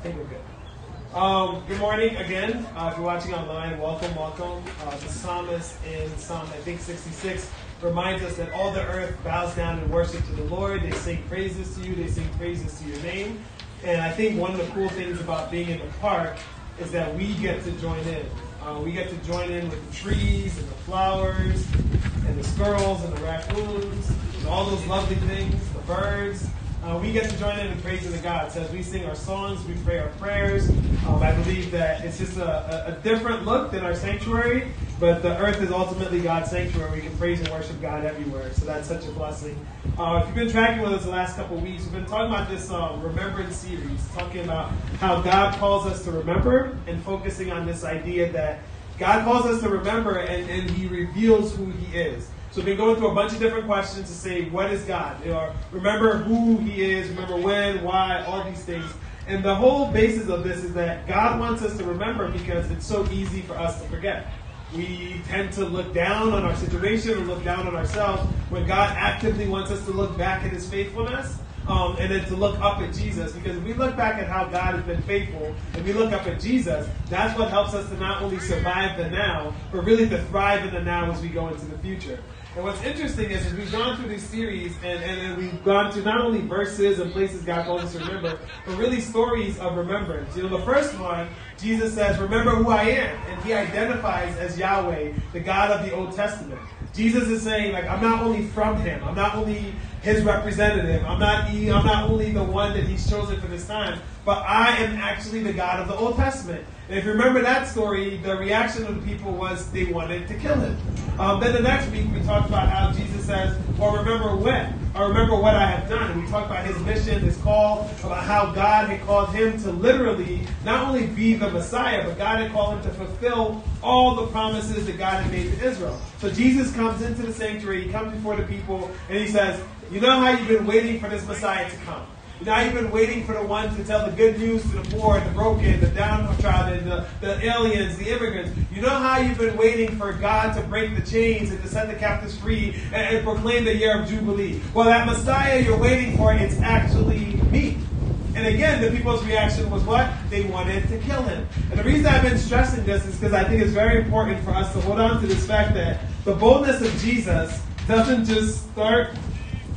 I think we're good. Um, good morning again. Uh, if you're watching online, welcome, welcome. Uh, the psalmist in Psalm, I think 66, reminds us that all the earth bows down in worship to the Lord. They sing praises to you. They sing praises to your name. And I think one of the cool things about being in the park is that we get to join in. Uh, we get to join in with the trees and the flowers and the squirrels and the raccoons and all those lovely things, the birds. Uh, we get to join in in praising the God. So as we sing our songs, we pray our prayers. Um, I believe that it's just a, a, a, different look than our sanctuary, but the earth is ultimately God's sanctuary. We can praise and worship God everywhere. So that's such a blessing. Uh, if you've been tracking with us the last couple weeks, we've been talking about this um, remembrance series, talking about how God calls us to remember and focusing on this idea that God calls us to remember and, and He reveals who He is. So we've going through a bunch of different questions to say, what is God? You know, remember who He is, remember when, why, all these things. And the whole basis of this is that God wants us to remember because it's so easy for us to forget. We tend to look down on our situation and look down on ourselves when God actively wants us to look back at His faithfulness um, and then to look up at Jesus. Because if we look back at how God has been faithful and we look up at Jesus, that's what helps us to not only survive the now, but really to thrive in the now as we go into the future. And what's interesting is, is we've gone through this series and, and, and, we've gone to not only verses and places God calls us to remember, but really stories of remembrance. You know, the first one, Jesus says, Remember who I am. And he identifies as Yahweh, the God of the Old Testament. Jesus is saying, like, I'm not only from him, I'm not only his representative, I'm not, I'm not only the one that he's chosen for this time, but I am actually the God of the Old Testament. And if you remember that story, the reaction of the people was they wanted to kill him. Um, then the next week we talked about how Jesus says, "Well, remember when, or remember what I have done." And we talked about his mission, his call, about how God had called him to literally not only be the Messiah, but God had called him to fulfill all the promises that God had made to Israel. So Jesus comes into the sanctuary, he comes before the people, and he says, "You know how you've been waiting for this Messiah to come." Now you've been waiting for the one to tell the good news to the poor, the broken, the downtrodden, the, the aliens, the immigrants. You know how you've been waiting for God to break the chains and to set the captives free and, and proclaim the year of Jubilee. Well, that Messiah you're waiting for, it's actually me. And again, the people's reaction was what? They wanted to kill him. And the reason I've been stressing this is because I think it's very important for us to hold on to this fact that the boldness of Jesus doesn't just start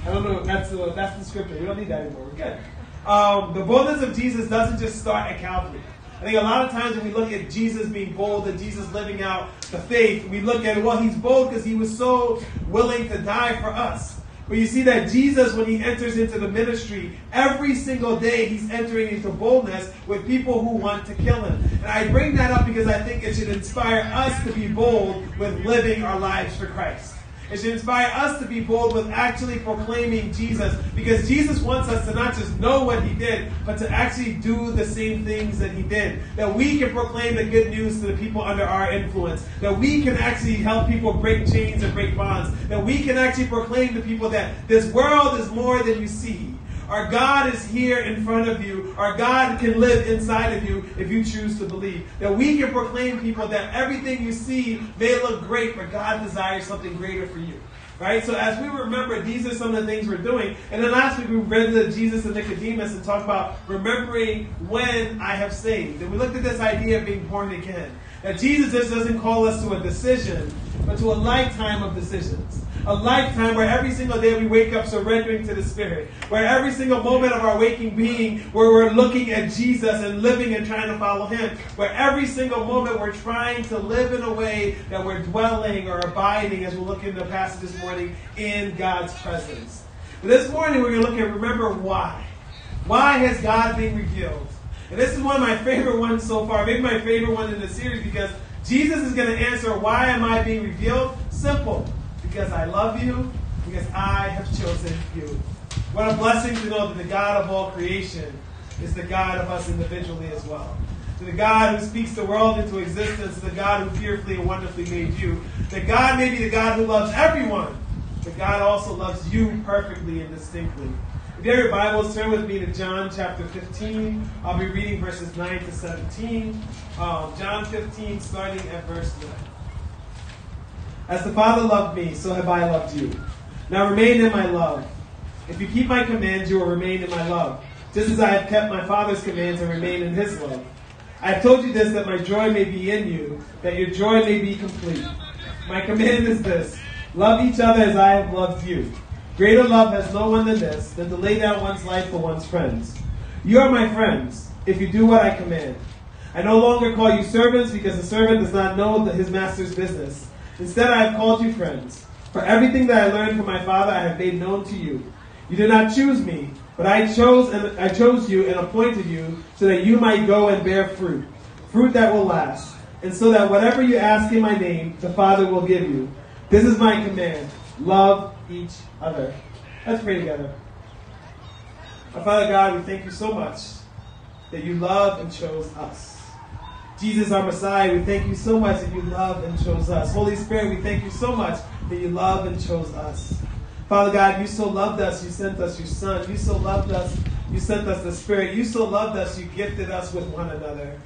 I don't know. That's the, that's the scripture. We don't need that anymore. We're good. Um, the boldness of Jesus doesn't just start at Calvary. I think a lot of times when we look at Jesus being bold and Jesus living out the faith, we look at, well, he's bold because he was so willing to die for us. But you see that Jesus, when he enters into the ministry, every single day he's entering into boldness with people who want to kill him. And I bring that up because I think it should inspire us to be bold with living our lives for Christ. It should inspire us to be bold with actually proclaiming Jesus because Jesus wants us to not just know what he did, but to actually do the same things that he did. That we can proclaim the good news to the people under our influence. That we can actually help people break chains and break bonds. That we can actually proclaim to people that this world is more than you see. Our God is here in front of you. Our God can live inside of you if you choose to believe. That we can proclaim people that everything you see may look great, but God desires something greater for you. Right? So as we remember, these are some of the things we're doing. And then last week we read the Jesus and Nicodemus and talked about remembering when I have saved. And we looked at this idea of being born again. That Jesus just doesn't call us to a decision, but to a lifetime of decisions a lifetime where every single day we wake up surrendering to the Spirit, where every single moment of our waking being, where we're looking at Jesus and living and trying to follow Him, where every single moment we're trying to live in a way that we're dwelling or abiding, as we'll look in the passage this morning, in God's presence. But this morning we're going to look at remember why. Why has God been revealed? And this is one of my favorite ones so far, maybe my favorite one in the series because Jesus is going to answer why am I being revealed? Simple because I love you, because I have chosen you. What a blessing to know that the God of all creation is the God of us individually as well. To the God who speaks the world into existence, the God who fearfully and wonderfully made you. That God may be the God who loves everyone, but God also loves you perfectly and distinctly. If you have your Bibles, turn with me to John chapter 15. I'll be reading verses 9 to 17. Um, John 15, starting at verse 9. As the Father loved me, so have I loved you. Now remain in my love. If you keep my commands, you will remain in my love, just as I have kept my Father's commands and remain in his love. I have told you this that my joy may be in you, that your joy may be complete. My command is this love each other as I have loved you. Greater love has no one than this, than to lay down one's life for one's friends. You are my friends, if you do what I command. I no longer call you servants because a servant does not know his master's business. Instead, I have called you friends. For everything that I learned from my Father, I have made known to you. You did not choose me, but I chose and I chose you and appointed you so that you might go and bear fruit, fruit that will last, and so that whatever you ask in my name, the Father will give you. This is my command: love each other. Let's pray together. Our Father God, we thank you so much that you love and chose us. Jesus, our Messiah, we thank you so much that you love and chose us. Holy Spirit, we thank you so much that you love and chose us. Father God, you so loved us, you sent us your Son. You so loved us, you sent us the Spirit. You so loved us, you gifted us with one another.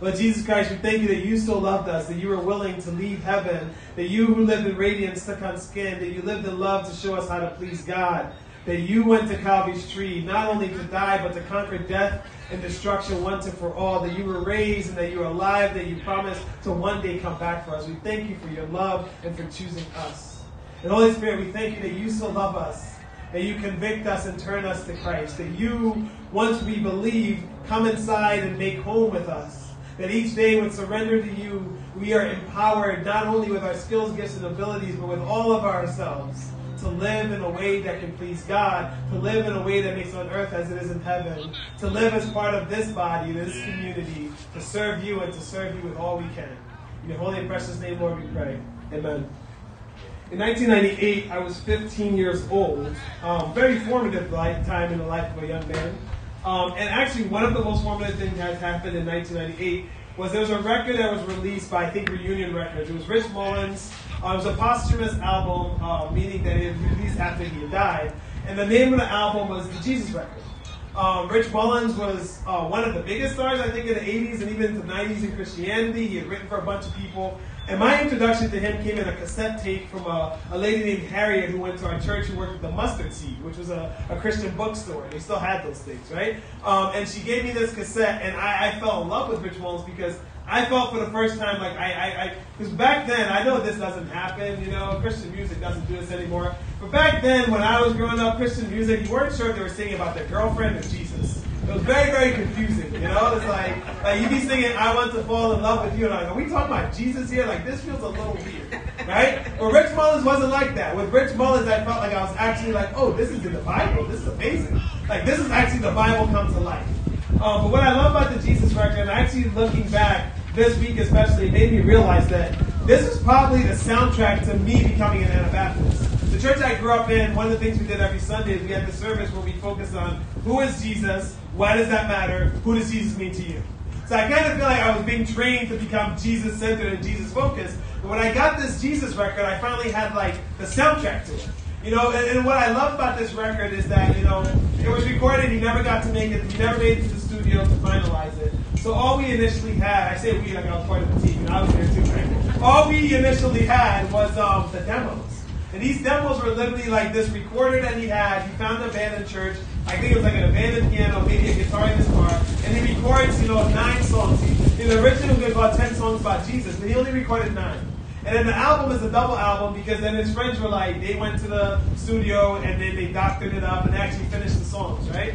Lord Jesus Christ, we thank you that you so loved us, that you were willing to leave heaven, that you who lived in radiance took on skin, that you lived in love to show us how to please God, that you went to Calvary's tree not only to die, but to conquer death and destruction once and for all, that you were raised and that you are alive, that you promised to one day come back for us. We thank you for your love and for choosing us. And Holy Spirit, we thank you that you so love us, that you convict us and turn us to Christ, that you, once we believe, come inside and make home with us. That each day when surrender to you, we are empowered not only with our skills, gifts, and abilities, but with all of ourselves to live in a way that can please God, to live in a way that makes on earth as it is in heaven, to live as part of this body, this community, to serve you and to serve you with all we can. In your holy and precious name, Lord, we pray. Amen. In 1998, I was 15 years old. Um, very formative time in the life of a young man. Um, and actually, one of the most formative things that happened in 1998 was there was a record that was released by, I think, Reunion Records. It was Rich Mullins uh, it was a posthumous album, uh, meaning that it was released after he had died. And the name of the album was The Jesus Record. Um, Rich Mullins was uh, one of the biggest stars, I think, in the 80s and even the 90s in Christianity. He had written for a bunch of people. And my introduction to him came in a cassette tape from a, a lady named Harriet who went to our church who worked at the Mustard Seed, which was a, a Christian bookstore. They still had those things, right? Um, and she gave me this cassette, and I, I fell in love with Rich Mullins because I felt for the first time like I, because back then I know this doesn't happen, you know, Christian music doesn't do this anymore. But back then, when I was growing up, Christian music, you weren't sure if they were singing about their girlfriend or Jesus. It was very, very confusing, you know. It's like, like you'd be singing "I Want to Fall in Love with You," and I'm like, are we talking about Jesus here? Like this feels a little weird, right? But Rich Mullins wasn't like that. With Rich Mullins, I felt like I was actually like, oh, this is in the Bible. This is amazing. Like this is actually the Bible come to life. Um, but what I love about the Jesus record, and actually looking back, this week especially it made me realize that this is probably the soundtrack to me becoming an Anabaptist. The church I grew up in, one of the things we did every Sunday is we had the service where we focused on who is Jesus, why does that matter, who does Jesus mean to you. So I kind of feel like I was being trained to become Jesus centered and Jesus focused. But when I got this Jesus record, I finally had like the soundtrack to it. You know, and, and, what I love about this record is that, you know, it was recorded, he never got to make it, he never made it to the studio to finalize it. So all we initially had, I say we like I was part of the team, and I was there too, right? All we initially had was um, the demos. And these demos were literally like this recorder that he had. He found an abandoned church. I think it was like an abandoned piano, maybe a guitar in his car. And he records, you know, nine songs. He, the original was about 10 songs about Jesus, but he only recorded nine. And then the album is a double album because then his friends were like, they went to the studio and then they doctored it up and actually finished the songs, right?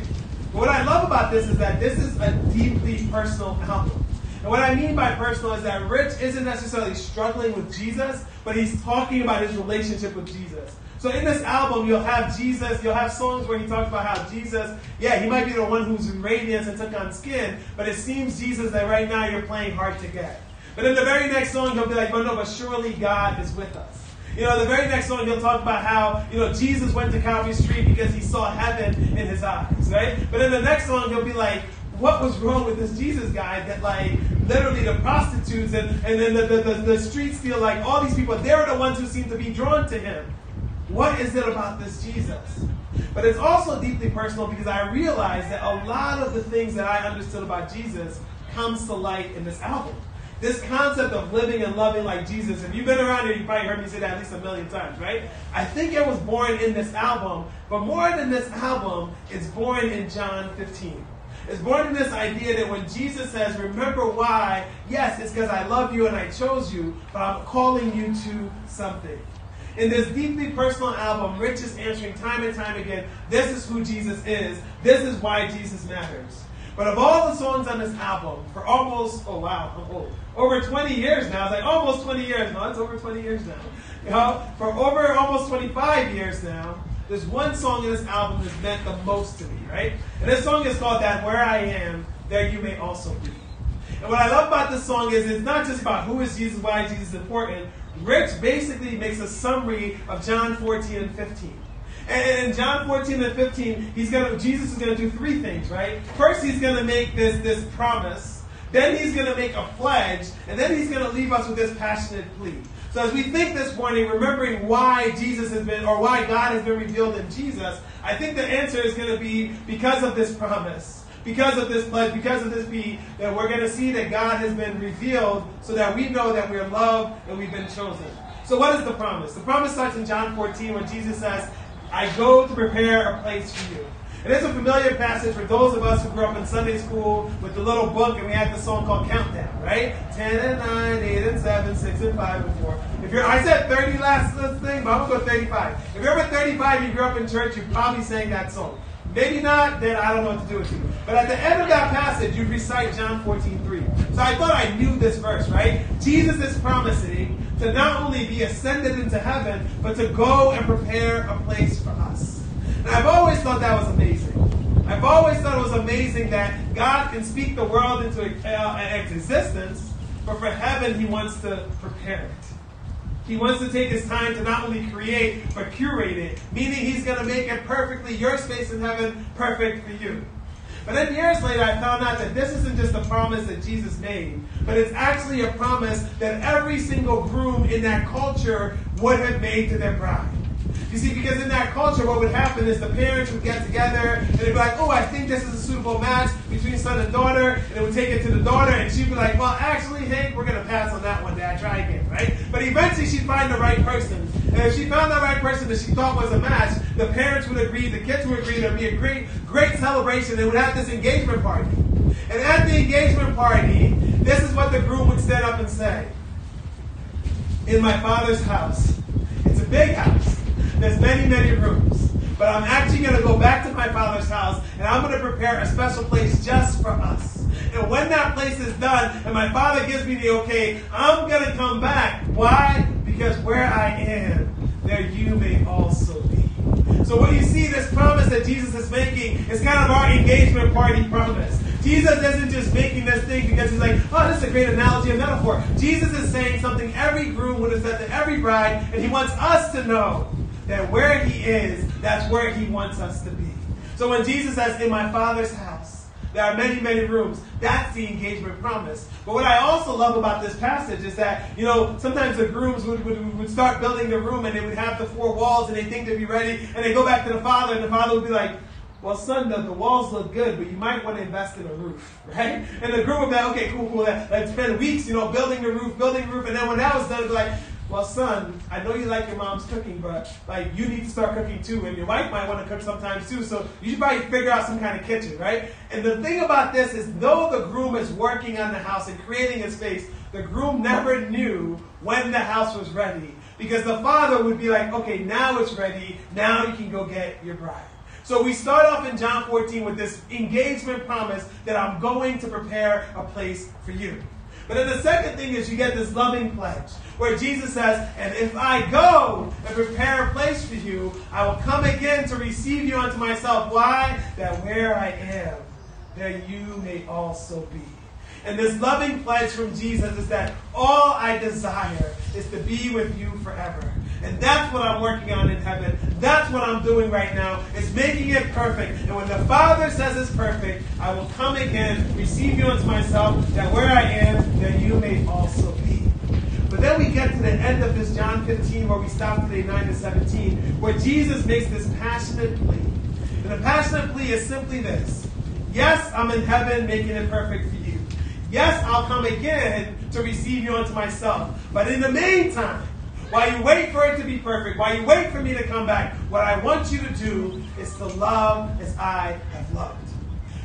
But what I love about this is that this is a deeply personal album. And what I mean by personal is that Rich isn't necessarily struggling with Jesus, but he's talking about his relationship with Jesus. So in this album, you'll have Jesus, you'll have songs where he talks about how Jesus, yeah, he might be the one who's in radiance and took on skin, but it seems, Jesus, that right now you're playing hard to get. But in the very next song, he'll be like, but no, but surely God is with us. You know, the very next song he'll talk about how, you know, Jesus went to Calvary's tree because he saw heaven in his eyes, right? But in the next song he'll be like, what was wrong with this Jesus guy that like literally the prostitutes and, and then the, the, the, the street steal, like all these people, they're the ones who seem to be drawn to him. What is it about this Jesus? But it's also deeply personal because I realize that a lot of the things that I understood about Jesus comes to light in this album. this concept of living and loving like Jesus, if you've been around here—you've probably heard me say that at least a million times, right? I think it was born in this album, but more than this album, it's born in John 15. It's born in this idea that when Jesus says, Remember why, yes, it's because I love you and I chose you, but I'm calling you to something. In this deeply personal album, Rich is answering time and time again, This is who Jesus is. This is why Jesus matters. But of all the songs on this album, for almost, oh wow, old, over 20 years now, it's like almost 20 years, no, it's over 20 years now. You know, for over almost 25 years now, there's one song in this album that's meant the most to me, right? And this song is called That Where I Am, There You May Also Be. And what I love about this song is it's not just about who is Jesus, why Jesus is important. Rich basically makes a summary of John 14 and 15. And in John 14 and 15, he's gonna Jesus is gonna do three things, right? First, he's gonna make this this promise. Then he's gonna make a pledge, and then he's gonna leave us with this passionate plea. So as we think this morning, remembering why Jesus has been, or why God has been revealed in Jesus, I think the answer is going to be because of this promise, because of this pledge, because of this plea, that we're going to see that God has been revealed so that we know that we're loved and we've been chosen. So what is the promise? The promise starts in John 14 when Jesus says, I go to prepare a place for you. And it's a familiar passage for those of us who grew up in Sunday school with the little book and we had the song called Countdown, right? 10 and 9, 8 and 7, 6 and 5 and 4. If you're, I said 30 last thing, but I'm going to go 35. If you're over 35 you grew up in church, you probably sang that song. Maybe not, then I don't know what to do with you. But at the end of that passage, you recite John 14, 3. So I thought I knew this verse, right? Jesus is promising to not only be ascended into heaven, but to go and prepare a place for us. I've always thought that was amazing. I've always thought it was amazing that God can speak the world into uh, existence, but for heaven, He wants to prepare it. He wants to take his time to not only create, but curate it, meaning he's going to make it perfectly, your space in heaven, perfect for you. But then years later, I found out that this isn't just a promise that Jesus made, but it's actually a promise that every single groom in that culture would have made to their bride. You see, because in that culture, what would happen is the parents would get together and they'd be like, oh, I think this is a suitable match between son and daughter. And they would take it to the daughter and she'd be like, well, actually, Hank, we're going to pass on that one, Dad. Try again, right? But eventually she'd find the right person. And if she found the right person that she thought was a match, the parents would agree, the kids would agree, there'd be a great, great celebration. They would have this engagement party. And at the engagement party, this is what the groom would stand up and say. In my father's house. It's a big house. There's many, many rooms. But I'm actually going to go back to my father's house and I'm going to prepare a special place just for us. And when that place is done and my father gives me the okay, I'm going to come back. Why? Because where I am, there you may also be. So when you see this promise that Jesus is making, it's kind of our engagement party promise. Jesus isn't just making this thing because he's like, oh, this is a great analogy, and metaphor. Jesus is saying something every groom would have said to every bride, and he wants us to know that where he is, that's where he wants us to be. So when Jesus says, In my Father's house, there are many, many rooms, that's the engagement promise. But what I also love about this passage is that, you know, sometimes the grooms would, would, would start building the room and they would have the four walls and they think they'd be ready, and they go back to the father, and the father would be like, well, son, the, the walls look good, but you might want to invest in a roof, right? And the group would be like, okay, cool, cool. Let's spend weeks, you know, building the roof, building the roof, and then when that was done, it'd be like, well, son, I know you like your mom's cooking, but like you need to start cooking too, and your wife might want to cook sometimes too. So you should probably figure out some kind of kitchen, right? And the thing about this is, though the groom is working on the house and creating a space, the groom never knew when the house was ready because the father would be like, okay, now it's ready. Now you can go get your bride. So we start off in John 14 with this engagement promise that I'm going to prepare a place for you. But then the second thing is you get this loving pledge where Jesus says, And if I go and prepare a place for you, I will come again to receive you unto myself. Why? That where I am, there you may also be. And this loving pledge from Jesus is that all I desire is to be with you forever. And that's what I'm working on in heaven. That's what I'm doing right now, is making it perfect. And when the Father says it's perfect, I will come again, receive you unto myself, that where I am, that you may also be. But then we get to the end of this John 15, where we stop today, 9 to 17, where Jesus makes this passionate plea. And the passionate plea is simply this Yes, I'm in heaven making it perfect for you. Yes, I'll come again to receive you unto myself. But in the meantime, while you wait for it to be perfect, while you wait for me to come back, what I want you to do is to love as I have loved.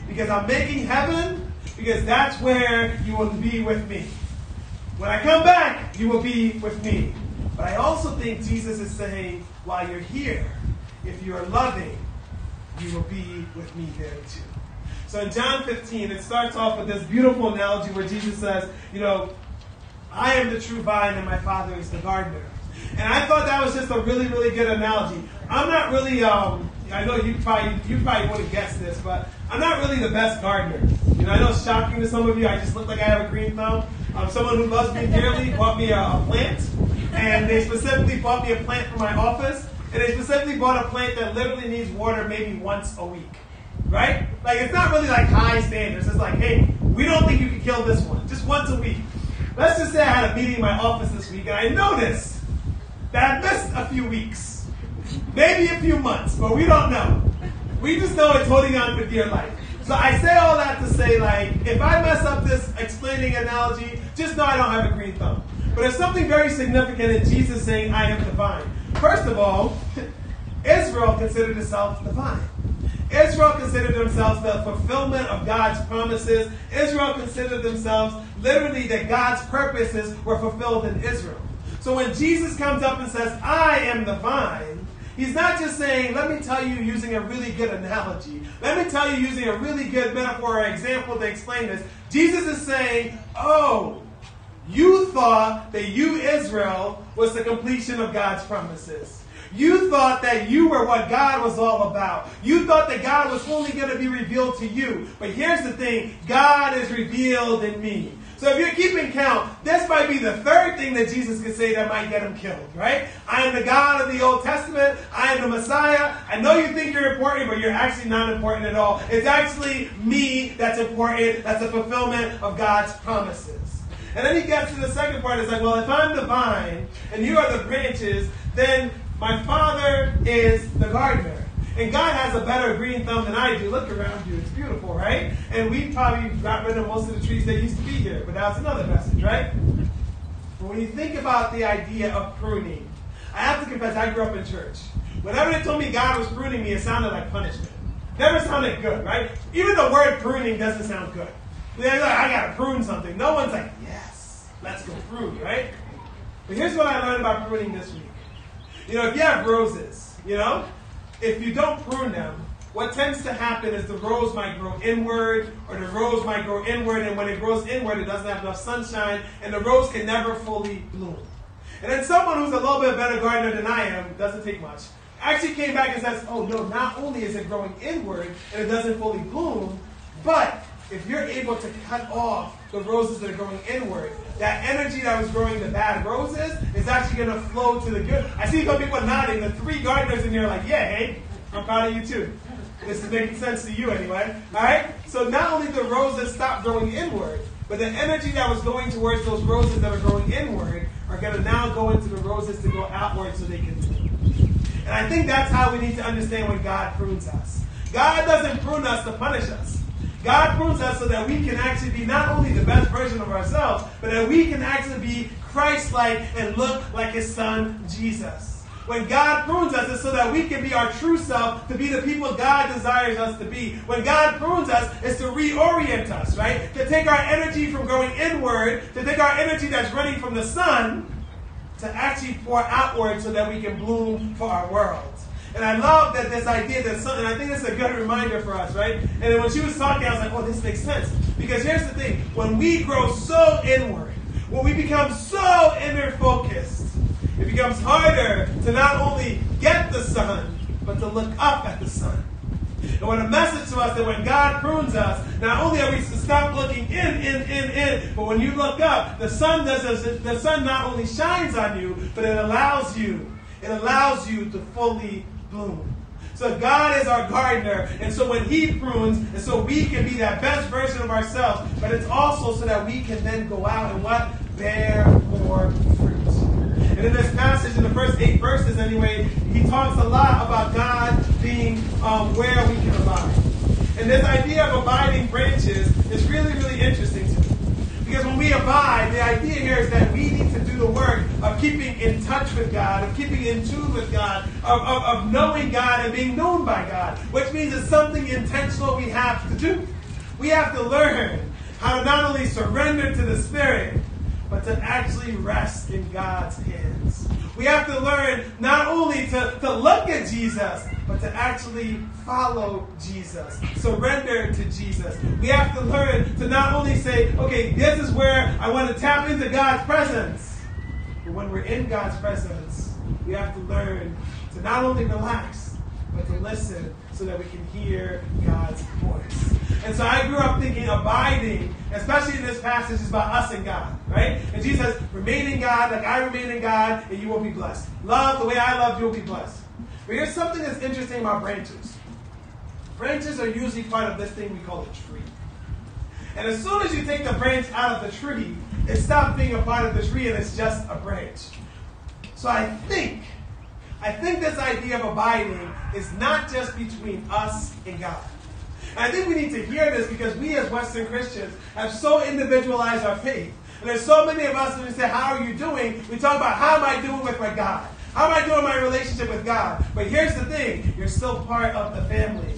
Because I'm making heaven, because that's where you will be with me. When I come back, you will be with me. But I also think Jesus is saying, while you're here, if you're loving, you will be with me there too. So in John 15, it starts off with this beautiful analogy where Jesus says, you know, I am the true vine and my father is the gardener. And I thought that was just a really, really good analogy. I'm not really, um, I know you probably, you probably would have guessed this, but I'm not really the best gardener. You know, I know it's shocking to some of you. I just look like I have a green thumb. Um, someone who loves me dearly bought me a, a plant, and they specifically bought me a plant for my office, and they specifically bought a plant that literally needs water maybe once a week. Right? Like, it's not really like high standards. It's like, hey, we don't think you can kill this one. Just once a week. Let's just say I had a meeting in my office this week, and I noticed that missed a few weeks, maybe a few months, but we don't know. We just know it's holding on for dear life. So I say all that to say, like, if I mess up this explaining analogy, just know I don't have a green thumb. But there's something very significant in Jesus saying, I am the vine. First of all, Israel considered itself the vine. Israel considered themselves the fulfillment of God's promises. Israel considered themselves literally that God's purposes were fulfilled in Israel. So when Jesus comes up and says, I am the vine, he's not just saying, let me tell you using a really good analogy. Let me tell you using a really good metaphor or example to explain this. Jesus is saying, oh, you thought that you, Israel, was the completion of God's promises. You thought that you were what God was all about. You thought that God was only going to be revealed to you. But here's the thing God is revealed in me. So if you're keeping count, this might be the third thing that Jesus could say that might get him killed, right? I am the God of the Old Testament. I am the Messiah. I know you think you're important, but you're actually not important at all. It's actually me that's important. That's a fulfillment of God's promises. And then he gets to the second part. It's like, well, if I'm the vine and you are the branches, then my father is the gardener. And God has a better green thumb than I do. Look around you. It's beautiful, right? And we probably got rid of most of the trees that used to be here, but that's another message, right? But when you think about the idea of pruning, I have to confess, I grew up in church. Whenever they told me God was pruning me, it sounded like punishment. Never sounded good, right? Even the word pruning doesn't sound good. They're like, I gotta prune something. No one's like, yes, let's go prune, right? But here's what I learned about pruning this week. You know, if you have roses, you know, if you don't prune them, what tends to happen is the rose might grow inward, or the rose might grow inward, and when it grows inward, it doesn't have enough sunshine, and the rose can never fully bloom. And then someone who's a little bit better gardener than I am, doesn't take much, actually came back and says, oh no, not only is it growing inward and it doesn't fully bloom, but if you're able to cut off the roses that are growing inward, that energy that was growing the bad roses is actually going to flow to the good. I see some people nodding. The three gardeners in here are like, yeah, hey, I'm proud of you too. This is making sense to you anyway. All right? So not only the roses stop growing inward, but the energy that was going towards those roses that are growing inward are going to now go into the roses to go outward so they can. And I think that's how we need to understand when God prunes us. God doesn't prune us to punish us. God prunes us so that we can actually be not only the best version of ourselves, but that we can actually be Christ like and look like his son, Jesus. When God prunes us, it's so that we can be our true self, to be the people God desires us to be. When God prunes us, it's to reorient us, right? To take our energy from going inward, to take our energy that's running from the sun, to actually pour outward so that we can bloom for our world. And I love that this idea that something, I think it's a good reminder for us, right? And then when she was talking, I was like, oh, this makes sense. Because here's the thing when we grow so inward, when we become so inner focused, it becomes harder to not only get the sun, but to look up at the sun. And what a message to us that when God prunes us, not only are we to stop looking in, in, in, in, but when you look up, the sun does the sun not only shines on you, but it allows you, it allows you to fully bloom. So God is our gardener, and so when He prunes, and so we can be that best version of ourselves, but it's also so that we can then go out and what? Bear more fruit. And in this passage, in the first eight verses anyway, he talks a lot about God being um, where we can abide. And this idea of abiding branches is really, really interesting to me. Because when we abide, the idea here is that we need to the work of keeping in touch with God, of keeping in tune with God, of, of, of knowing God and being known by God, which means it's something intentional we have to do. We have to learn how to not only surrender to the Spirit, but to actually rest in God's hands. We have to learn not only to, to look at Jesus, but to actually follow Jesus, surrender to Jesus. We have to learn to not only say, okay, this is where I want to tap into God's presence, but when we're in God's presence, we have to learn to not only relax, but to listen so that we can hear God's voice. And so I grew up thinking abiding, especially in this passage, is about us and God, right? And Jesus says, remain in God like I remain in God, and you will be blessed. Love the way I love, you will be blessed. But here's something that's interesting about branches. Branches are usually part of this thing we call a tree. And as soon as you take the branch out of the tree, it stops being a part of the tree and it's just a branch. So I think, I think this idea of abiding is not just between us and God. I think we need to hear this because we as Western Christians have so individualized our faith. And there's so many of us we say, How are you doing? We talk about how am I doing with my God? How am I doing my relationship with God? But here's the thing you're still part of the family,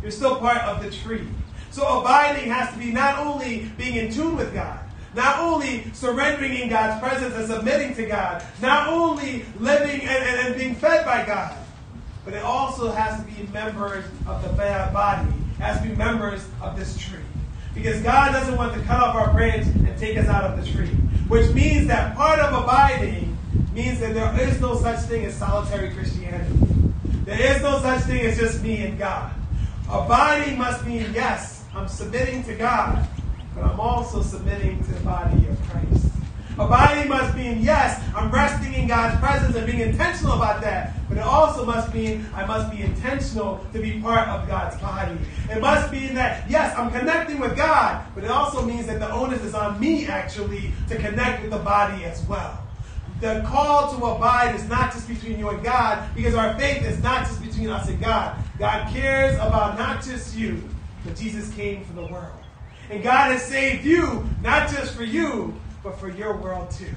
you're still part of the tree. So abiding has to be not only being in tune with God, not only surrendering in God's presence and submitting to God, not only living and, and, and being fed by God, but it also has to be members of the body, has to be members of this tree. Because God doesn't want to cut off our branch and take us out of the tree. Which means that part of abiding means that there is no such thing as solitary Christianity. There is no such thing as just me and God. Abiding must mean, yes, I'm submitting to God, but I'm also submitting to the body of Christ. Abiding must mean, yes, I'm resting in God's presence and being intentional about that. But it also must mean I must be intentional to be part of God's body. It must mean that, yes, I'm connecting with God, but it also means that the onus is on me, actually, to connect with the body as well. The call to abide is not just between you and God, because our faith is not just between us and God. God cares about not just you, but Jesus came for the world. And God has saved you, not just for you, but for your world too.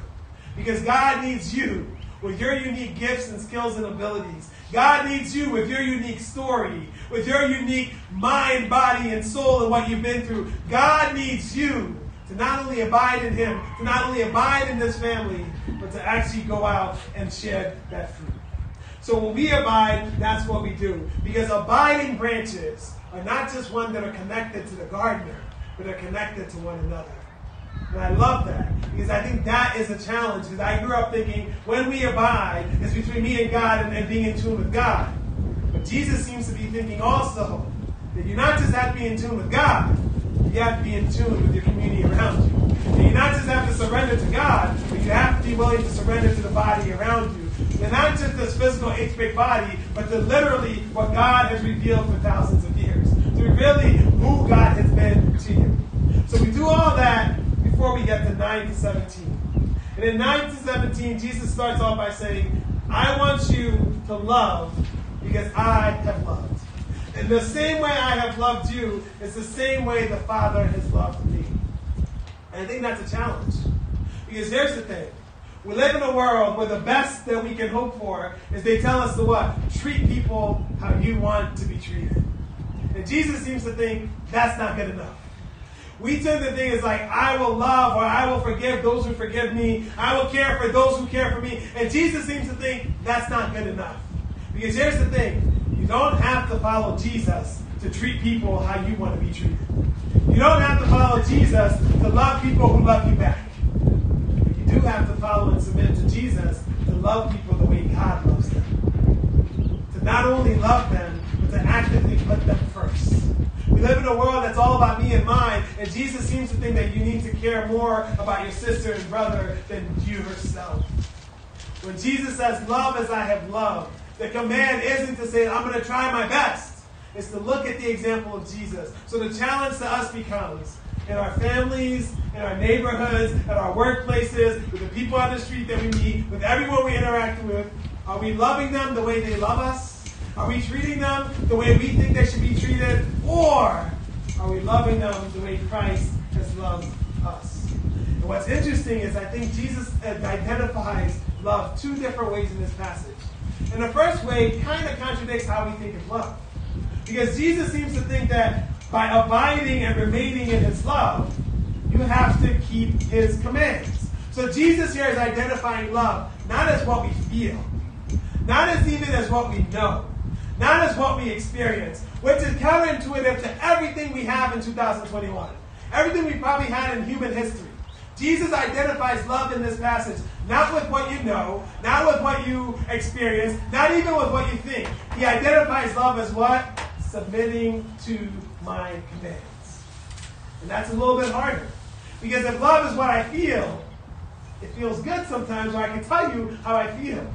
Because God needs you with your unique gifts and skills and abilities. God needs you with your unique story, with your unique mind, body, and soul and what you've been through. God needs you to not only abide in Him, to not only abide in this family, but to actually go out and shed that fruit. So when we abide, that's what we do. Because abiding branches are not just ones that are connected to the gardener, but are connected to one another. And I love that because I think that is a challenge. Because I grew up thinking when we abide, it's between me and God and, and being in tune with God. But Jesus seems to be thinking also that you not just have to be in tune with God, you have to be in tune with your community around you. And you not just have to surrender to God, but you have to be willing to surrender to the body around you. And not just this physical eight body, but to literally what God has revealed for thousands of Really who God has been to you. So we do all that before we get to 9 to 17. And in 9 to 17, Jesus starts off by saying, I want you to love because I have loved. And the same way I have loved you is the same way the Father has loved me. And I think that's a challenge. Because here's the thing. We live in a world where the best that we can hope for is they tell us to what? Treat people how you want to be treated. And Jesus seems to think that's not good enough. We tend to think it's like, I will love or I will forgive those who forgive me. I will care for those who care for me. And Jesus seems to think that's not good enough. Because here's the thing you don't have to follow Jesus to treat people how you want to be treated. You don't have to follow Jesus to love people who love you back. But you do have to follow and submit to Jesus to love people the way God loves them. To not only love them, to actively put them first. We live in a world that's all about me and mine, and Jesus seems to think that you need to care more about your sister and brother than you yourself. When Jesus says, Love as I have loved, the command isn't to say, I'm going to try my best. It's to look at the example of Jesus. So the challenge to us becomes in our families, in our neighborhoods, at our workplaces, with the people on the street that we meet, with everyone we interact with, are we loving them the way they love us? Are we treating them the way we think they should be treated? Or are we loving them the way Christ has loved us? And what's interesting is I think Jesus identifies love two different ways in this passage. And the first way kind of contradicts how we think of love. Because Jesus seems to think that by abiding and remaining in his love, you have to keep his commands. So Jesus here is identifying love not as what we feel, not as even as what we know, not as what we experience, which is counterintuitive to everything we have in 2021, everything we probably had in human history. Jesus identifies love in this passage not with what you know, not with what you experience, not even with what you think. He identifies love as what? Submitting to my commands. And that's a little bit harder. Because if love is what I feel, it feels good sometimes, or I can tell you how I feel.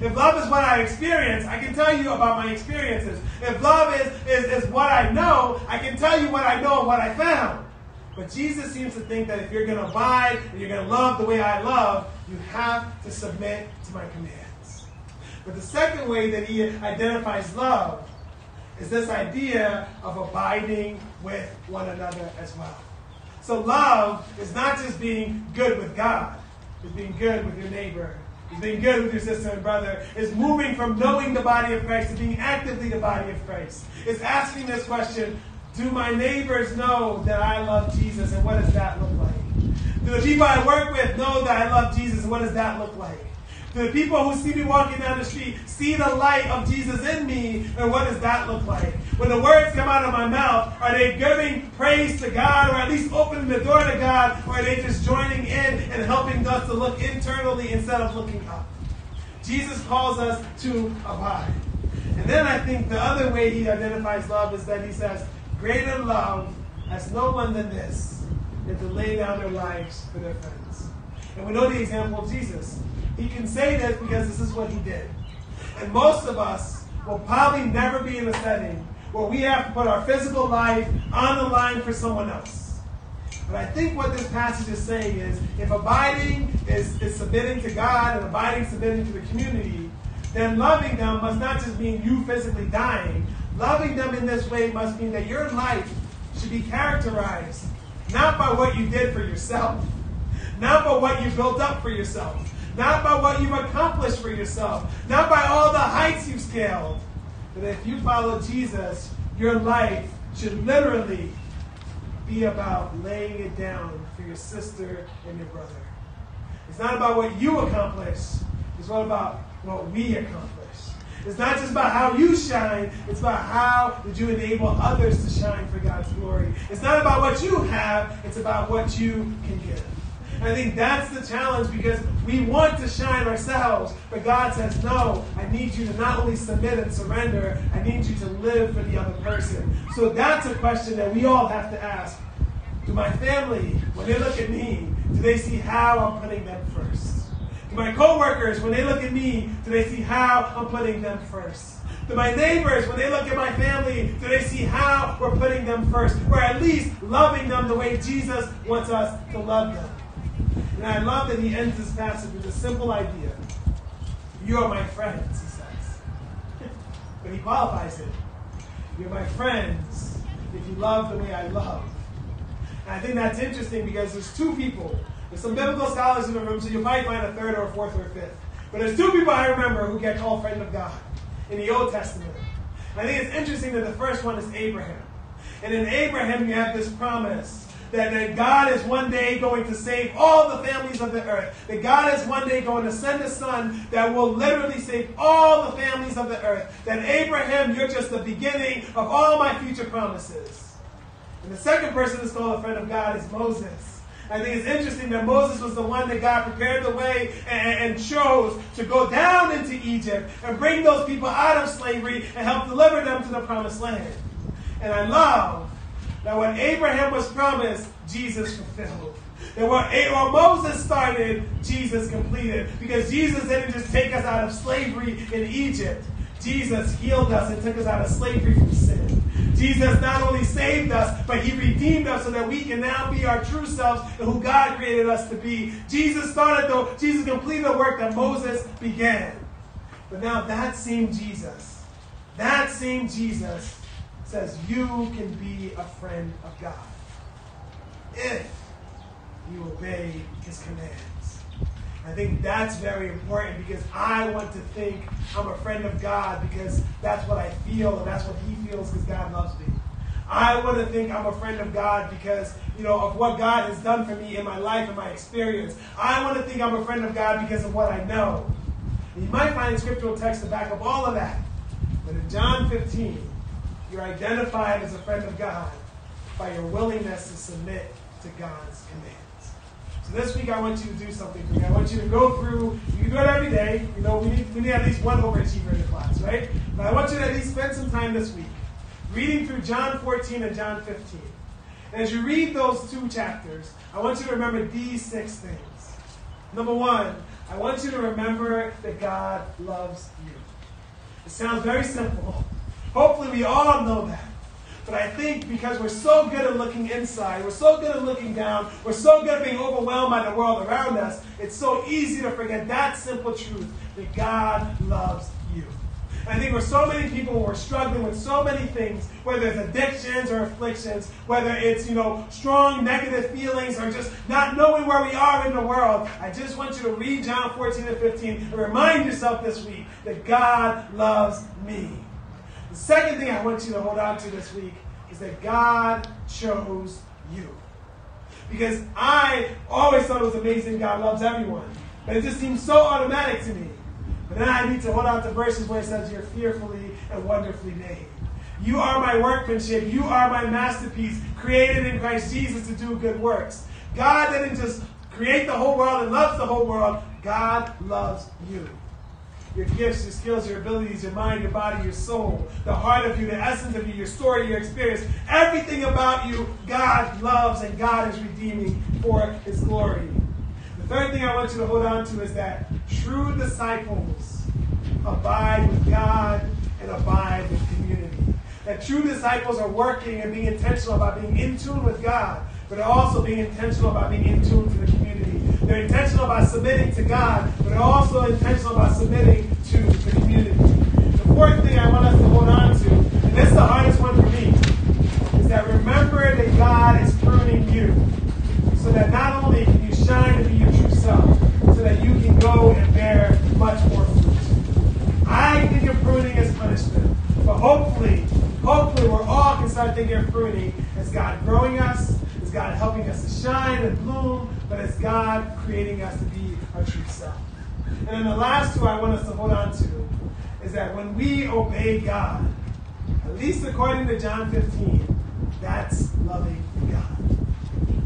If love is what I experience, I can tell you about my experiences. If love is, is, is what I know, I can tell you what I know and what I found. But Jesus seems to think that if you're going to abide and you're going to love the way I love, you have to submit to my commands. But the second way that he identifies love is this idea of abiding with one another as well. So love is not just being good with God, it's being good with your neighbor. Being good with your sister and brother. It's moving from knowing the body of Christ to being actively the body of Christ. It's asking this question do my neighbors know that I love Jesus and what does that look like? Do the people I work with know that I love Jesus and what does that look like? Do the people who see me walking down the street see the light of Jesus in me and what does that look like? When the words come out of my mouth, are they giving praise to God or at least opening the door to God or are they just joining in and helping us to look internally instead of looking up? Jesus calls us to abide. And then I think the other way he identifies love is that he says, Greater love has no one than this, than to lay down their lives for their friends. And we know the example of Jesus. He can say this because this is what he did. And most of us will probably never be in a setting where we have to put our physical life on the line for someone else. But I think what this passage is saying is if abiding is, is submitting to God and abiding submitting to the community, then loving them must not just mean you physically dying, Loving them in this way must mean that your life should be characterized not by what you did for yourself, not by what you built up for yourself, not by what you've accomplished for yourself, not by all the heights you've scaled. But if you follow Jesus, your life should literally be about laying it down for your sister and your brother. It's not about what you accomplish, it's all about what we accomplish. It's not just about how you shine, it's about how did you enable others to shine for God's glory. It's not about what you have, it's about what you can give. I think that's the challenge because we want to shine ourselves, but God says, No, I need you to not only submit and surrender, I need you to live for the other person. So that's a question that we all have to ask. Do my family, when they look at me, do they see how I'm putting them first? Do my coworkers, when they look at me, do they see how I'm putting them first? To my neighbors, when they look at my family, do they see how we're putting them first? Or at least loving them the way Jesus wants us to love them. And I love that he ends this passage with a simple idea. You are my friends, he says. but he qualifies it. You're my friends if you love the way I love. And I think that's interesting because there's two people there's some biblical scholars in the room, so you might find a third or a fourth or a fifth. But there's two people I remember who get called friend of God in the Old Testament. I think it's interesting that the first one is Abraham. And in Abraham, you have this promise that, that God is one day going to save all the families of the earth. That God is one day going to send a son that will literally save all the families of the earth. That Abraham, you're just the beginning of all my future promises. And the second person that's called a friend of God is Moses. I think it's interesting that Moses was the one that God prepared the way and, and, chose to go down into Egypt and bring those people out of slavery and help deliver them to the promised land. And I love that when Abraham was promised, Jesus fulfilled. And what, what Moses started, Jesus completed. Because Jesus didn't just take us out of slavery in Egypt. Jesus healed us and took us out of slavery from sin. Jesus not only saved us, but he redeemed us so that we can now be our true selves and who God created us to be. Jesus started the Jesus completed the work that Moses began. But now that same Jesus, that same Jesus says you can be a friend of God if you obey his commands. I think that's very important because I want to think I'm a friend of God because that's what I feel and that's what he feels because God loves me. I want to think I'm a friend of God because, you know, of what God has done for me in my life and my experience. I want to think I'm a friend of God because of what I know. And you might find scriptural text to back up all of that. But in John 15, you're identified as a friend of God by your willingness to submit to God's commands. So this week I want you to do something for me. I want you to go through, you can do it every day. You know, we need, we need at least one overachiever in the class, right? But I want you to at least spend some time this week reading through John 14 and John 15. And as you read those two chapters, I want you to remember these six things. Number one, I want you to remember that God loves you. It sounds very simple. Hopefully, we all know that. But I think because we're so good at looking inside, we're so good at looking down, we're so good at being overwhelmed by the world around us, it's so easy to forget that simple truth that God loves you. I think for so many people who are struggling with so many things, whether it's addictions or afflictions, whether it's, you know, strong negative feelings or just not knowing where we are in the world, I just want you to read John 14 and 15 and remind yourself this week that God loves me. The second thing I want you to hold on to this week is that God chose you. Because I always thought it was amazing God loves everyone. But it just seems so automatic to me. But then I need to hold on to verses where it says, You're fearfully and wonderfully made. You are my workmanship. You are my masterpiece, created in Christ Jesus to do good works. God didn't just create the whole world and loves the whole world. God loves you. Your gifts, your skills, your abilities, your mind, your body, your soul, the heart of you, the essence of you, your story, your experience, everything about you, God loves and God is redeeming for His glory. The third thing I want you to hold on to is that True disciples abide with God and abide with community. That true disciples are working and being intentional about being in tune with God, but are also being intentional about being in tune to the community. They're intentional about submitting to God, but they're also intentional about submitting to the community. The fourth thing I want us to hold on to, and this is the hardest one for me, is that remember that God is pruning you so that not only can you shine and be your true self, so that you can go and bear much more fruit. I think of pruning as punishment, but hopefully, hopefully we're all can start thinking of pruning as God growing us, as God helping us to shine and bloom, as God creating us to be our true self. And then the last two I want us to hold on to is that when we obey God, at least according to John 15, that's loving God.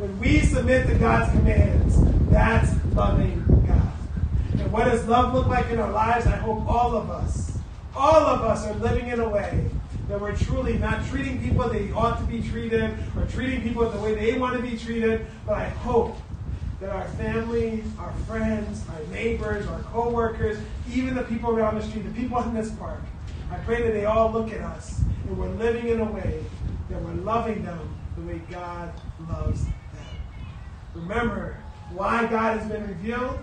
When we submit to God's commands, that's loving God. And what does love look like in our lives? I hope all of us, all of us are living in a way that we're truly not treating people the they ought to be treated or treating people the way they want to be treated. But I hope that our family, our friends, our neighbors, our co-workers, even the people around the street, the people in this park, I pray that they all look at us and we're living in a way that we're loving them the way God loves them. Remember, why God has been revealed?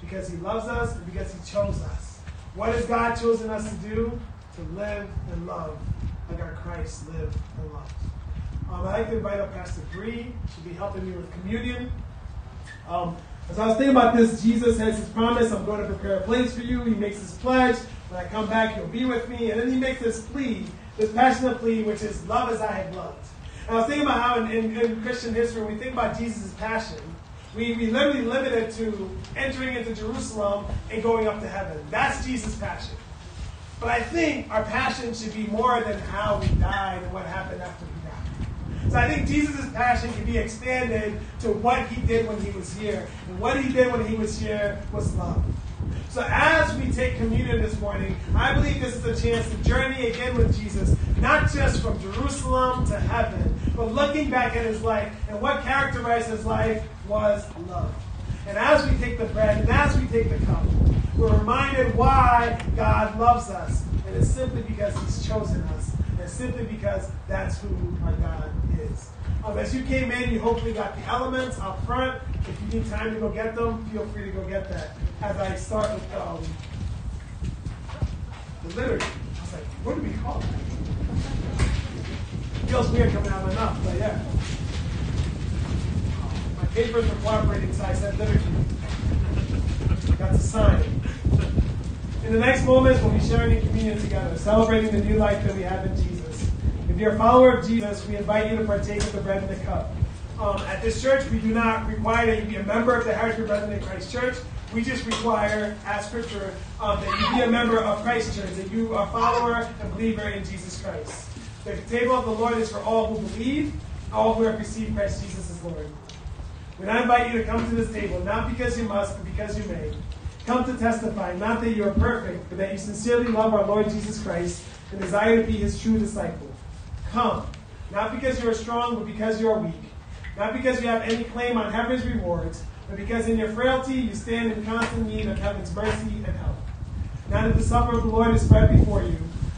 Because He loves us and because He chose us. What has God chosen us to do? To live and love like our Christ lived and loved. Um, I'd like to invite up Pastor Bree. She'll be helping me with communion. Um, as I was thinking about this, Jesus has his promise, I'm going to prepare a place for you. He makes his pledge. When I come back, you'll be with me. And then he makes this plea, this passionate plea, which is love as I have loved. And I was thinking about how in, in, in Christian history, when we think about Jesus' passion, we, we literally limit it to entering into Jerusalem and going up to heaven. That's Jesus' passion. But I think our passion should be more than how we died and what happened after. So I think Jesus' passion can be expanded to what he did when he was here. And what he did when he was here was love. So as we take communion this morning, I believe this is a chance to journey again with Jesus, not just from Jerusalem to heaven, but looking back at his life and what characterized his life was love. And as we take the bread and as we take the cup, we're reminded why God loves us. And it's simply because he's chosen us. Simply because that's who our God is. Um, as you came in, you hopefully got the elements up front. If you need time to go get them, feel free to go get that. As I start with um, the liturgy, I was like, what do we call it? Feels weird coming out of my mouth, but yeah. My papers were cooperating, so I said liturgy. That's a sign. In the next moments, we'll be sharing in communion together, celebrating the new life that we have in Jesus. If you're a follower of Jesus, we invite you to partake of the bread and the cup. Um, at this church, we do not require that you be a member of the Harrisburg Brethren Christ Church. We just require, as Scripture, um, that you be a member of Christ Church, that you are a follower and believer in Jesus Christ. The table of the Lord is for all who believe, all who have received Christ Jesus as Lord. When I invite you to come to this table, not because you must, but because you may, come to testify, not that you are perfect, but that you sincerely love our Lord Jesus Christ and desire to be his true disciple. Come, not because you are strong, but because you are weak. Not because you have any claim on heaven's rewards, but because in your frailty you stand in constant need of heaven's mercy and help. Now that the supper of the Lord is spread before you,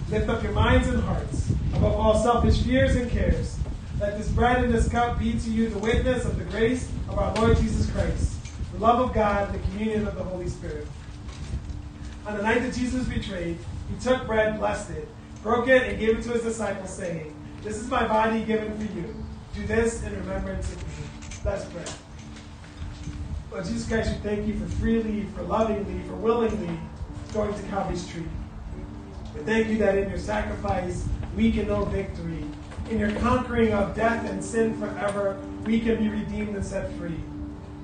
lift up your minds and hearts, above all selfish fears and cares. Let this bread and this cup be to you the witness of the grace of our Lord Jesus Christ, the love of God, the communion of the Holy Spirit. On the night that Jesus was betrayed, he took bread, blessed it, broke it, and gave it to his disciples, saying, This is my body given for you. Do this in remembrance of me. Let's pray. Lord Jesus Christ, we thank you for freely, for lovingly, for willingly going to Calvary's tree. We thank you that in your sacrifice we can know victory. In your conquering of death and sin forever, we can be redeemed and set free.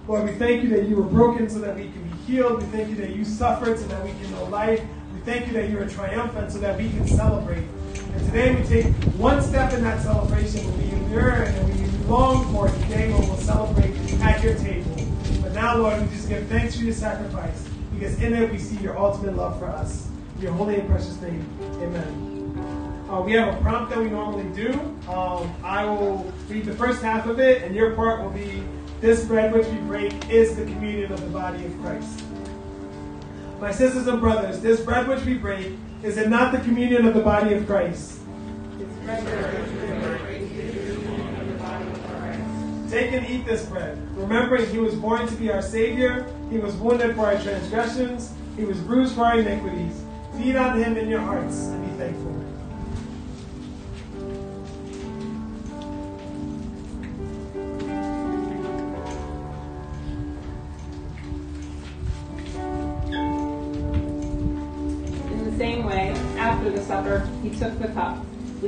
Lord, we thank you that you were broken so that we can be healed. We thank you that you suffered so that we can know life. We thank you that you are triumphant so that we can celebrate. And today we take one step in that celebration we yearn and we long for today when we'll celebrate at your table. But now, Lord, we just give thanks for your sacrifice because in it we see your ultimate love for us. In your holy and precious name, amen. Uh, we have a prompt that we normally do. Um, I will read the first half of it, and your part will be this bread which we break is the communion of the body of Christ. My sisters and brothers, this bread which we break, is it not the communion of the body of Christ? Take and eat this bread, remembering he was born to be our Savior, he was wounded for our transgressions, he was bruised for our iniquities. Feed on him in your hearts and be thankful.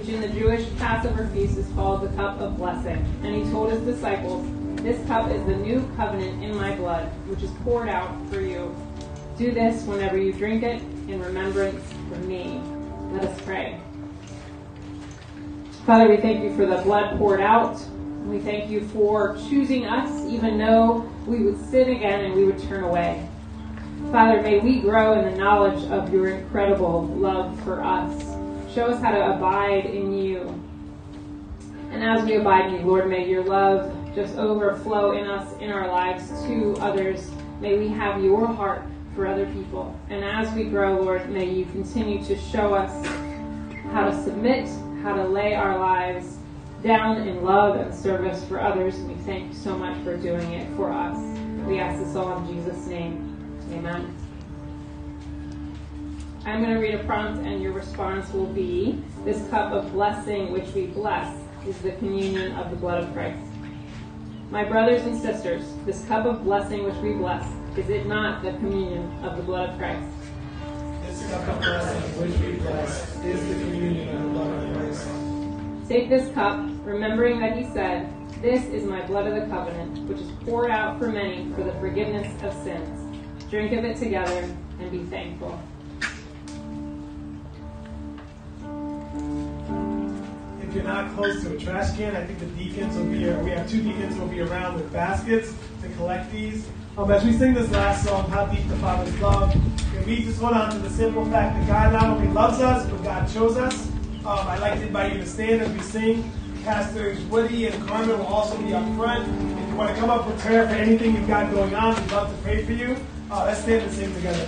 In the Jewish Passover feast is called the cup of blessing. And he told his disciples, This cup is the new covenant in my blood, which is poured out for you. Do this whenever you drink it in remembrance of me. Let us pray. Father, we thank you for the blood poured out. We thank you for choosing us, even though we would sin again and we would turn away. Father, may we grow in the knowledge of your incredible love for us. Show us how to abide in you. And as we abide in you, Lord, may your love just overflow in us, in our lives, to others. May we have your heart for other people. And as we grow, Lord, may you continue to show us how to submit, how to lay our lives down in love and service for others. And we thank you so much for doing it for us. We ask this all in Jesus' name. Amen. I'm going to read a prompt, and your response will be This cup of blessing which we bless is the communion of the blood of Christ. My brothers and sisters, this cup of blessing which we bless, is it not the communion of the blood of Christ? This cup of blessing which we bless is the communion of the blood of Christ. Take this cup, remembering that he said, This is my blood of the covenant, which is poured out for many for the forgiveness of sins. Drink of it together and be thankful. You're not close to a trash can, I think the deacons will be, we have two deacons will be around with baskets to collect these. Um, as we sing this last song, How Deep the Father's Love, we just hold on to the simple fact that God not only loves us, but God chose us. Um, I'd like to invite you to stand as we sing. Pastors Woody and Carmen will also be up front. If you want to come up with prayer for anything you've got going on, we'd love to pray for you. Uh, let's stand and sing together.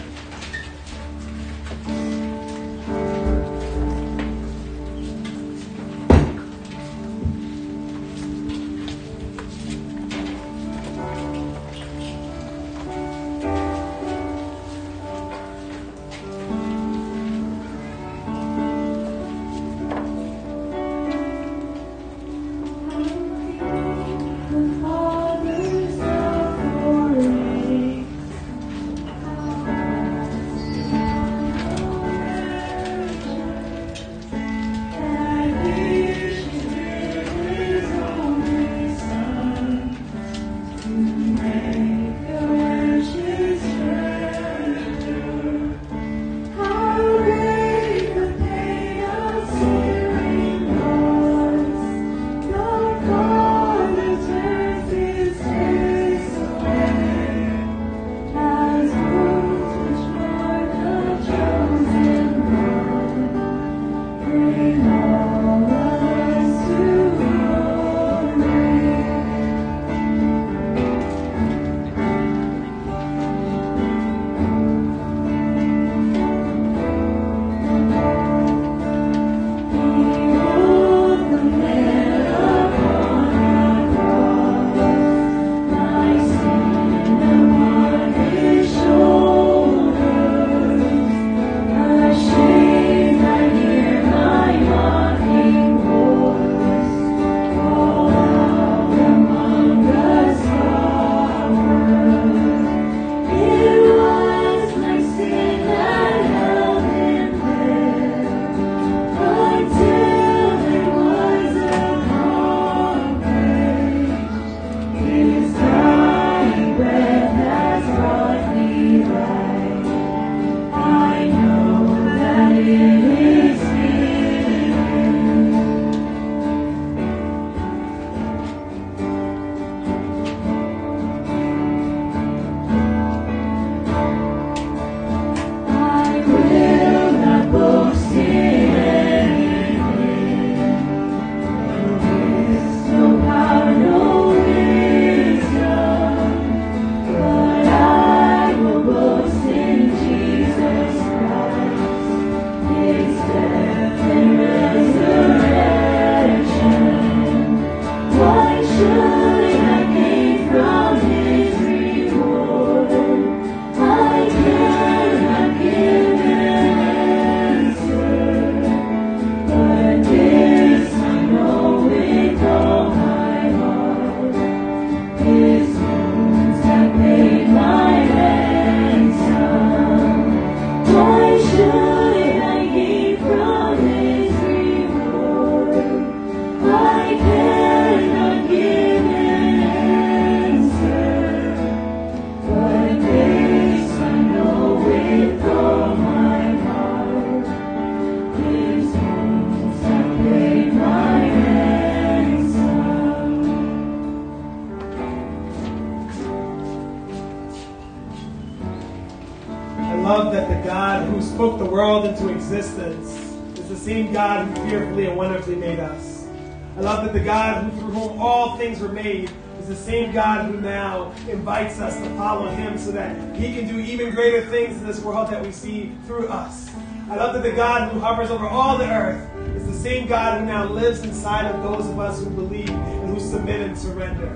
Invites us to follow him so that he can do even greater things in this world that we see through us. I love that the God who hovers over all the earth is the same God who now lives inside of those of us who believe and who submit and surrender.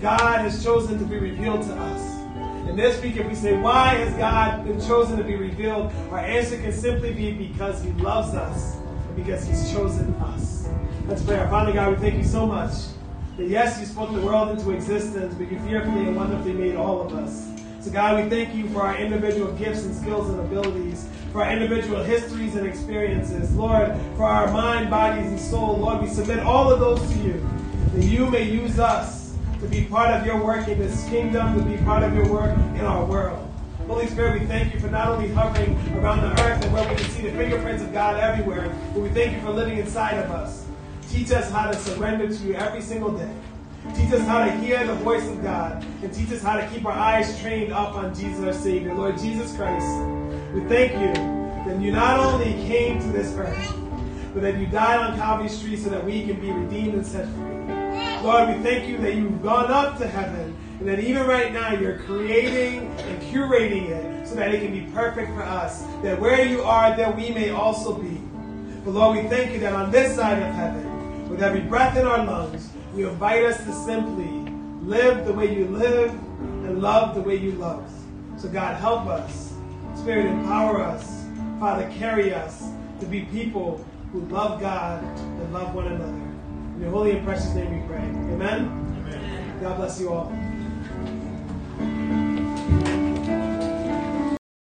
God has chosen to be revealed to us. And this week, if we say, Why has God been chosen to be revealed? Our answer can simply be because He loves us and because He's chosen us. Let's pray. Our Father God, we thank you so much that yes, you spoke the world into existence, but you fearfully and wonderfully made all of us. So, God, we thank you for our individual gifts and skills and abilities, for our individual histories and experiences. Lord, for our mind, bodies, and soul. Lord, we submit all of those to you, that you may use us to be part of your work in this kingdom, to be part of your work in our world. Holy Spirit, we thank you for not only hovering around the earth and where we can see the fingerprints of God everywhere, but we thank you for living inside of us. Teach us how to surrender to you every single day. Teach us how to hear the voice of God and teach us how to keep our eyes trained up on Jesus our Savior, Lord Jesus Christ. We thank you that you not only came to this earth, but that you died on Calvary's tree so that we can be redeemed and set free. Lord, we thank you that you've gone up to heaven and that even right now you're creating and curating it so that it can be perfect for us. That where you are, there we may also be. But Lord, we thank you that on this side of heaven, with every breath in our lungs, you invite us to simply live the way you live and love the way you love. So God, help us. Spirit, empower us. Father, carry us to be people who love God and love one another. In your holy and precious name we pray. Amen? Amen. God bless you all.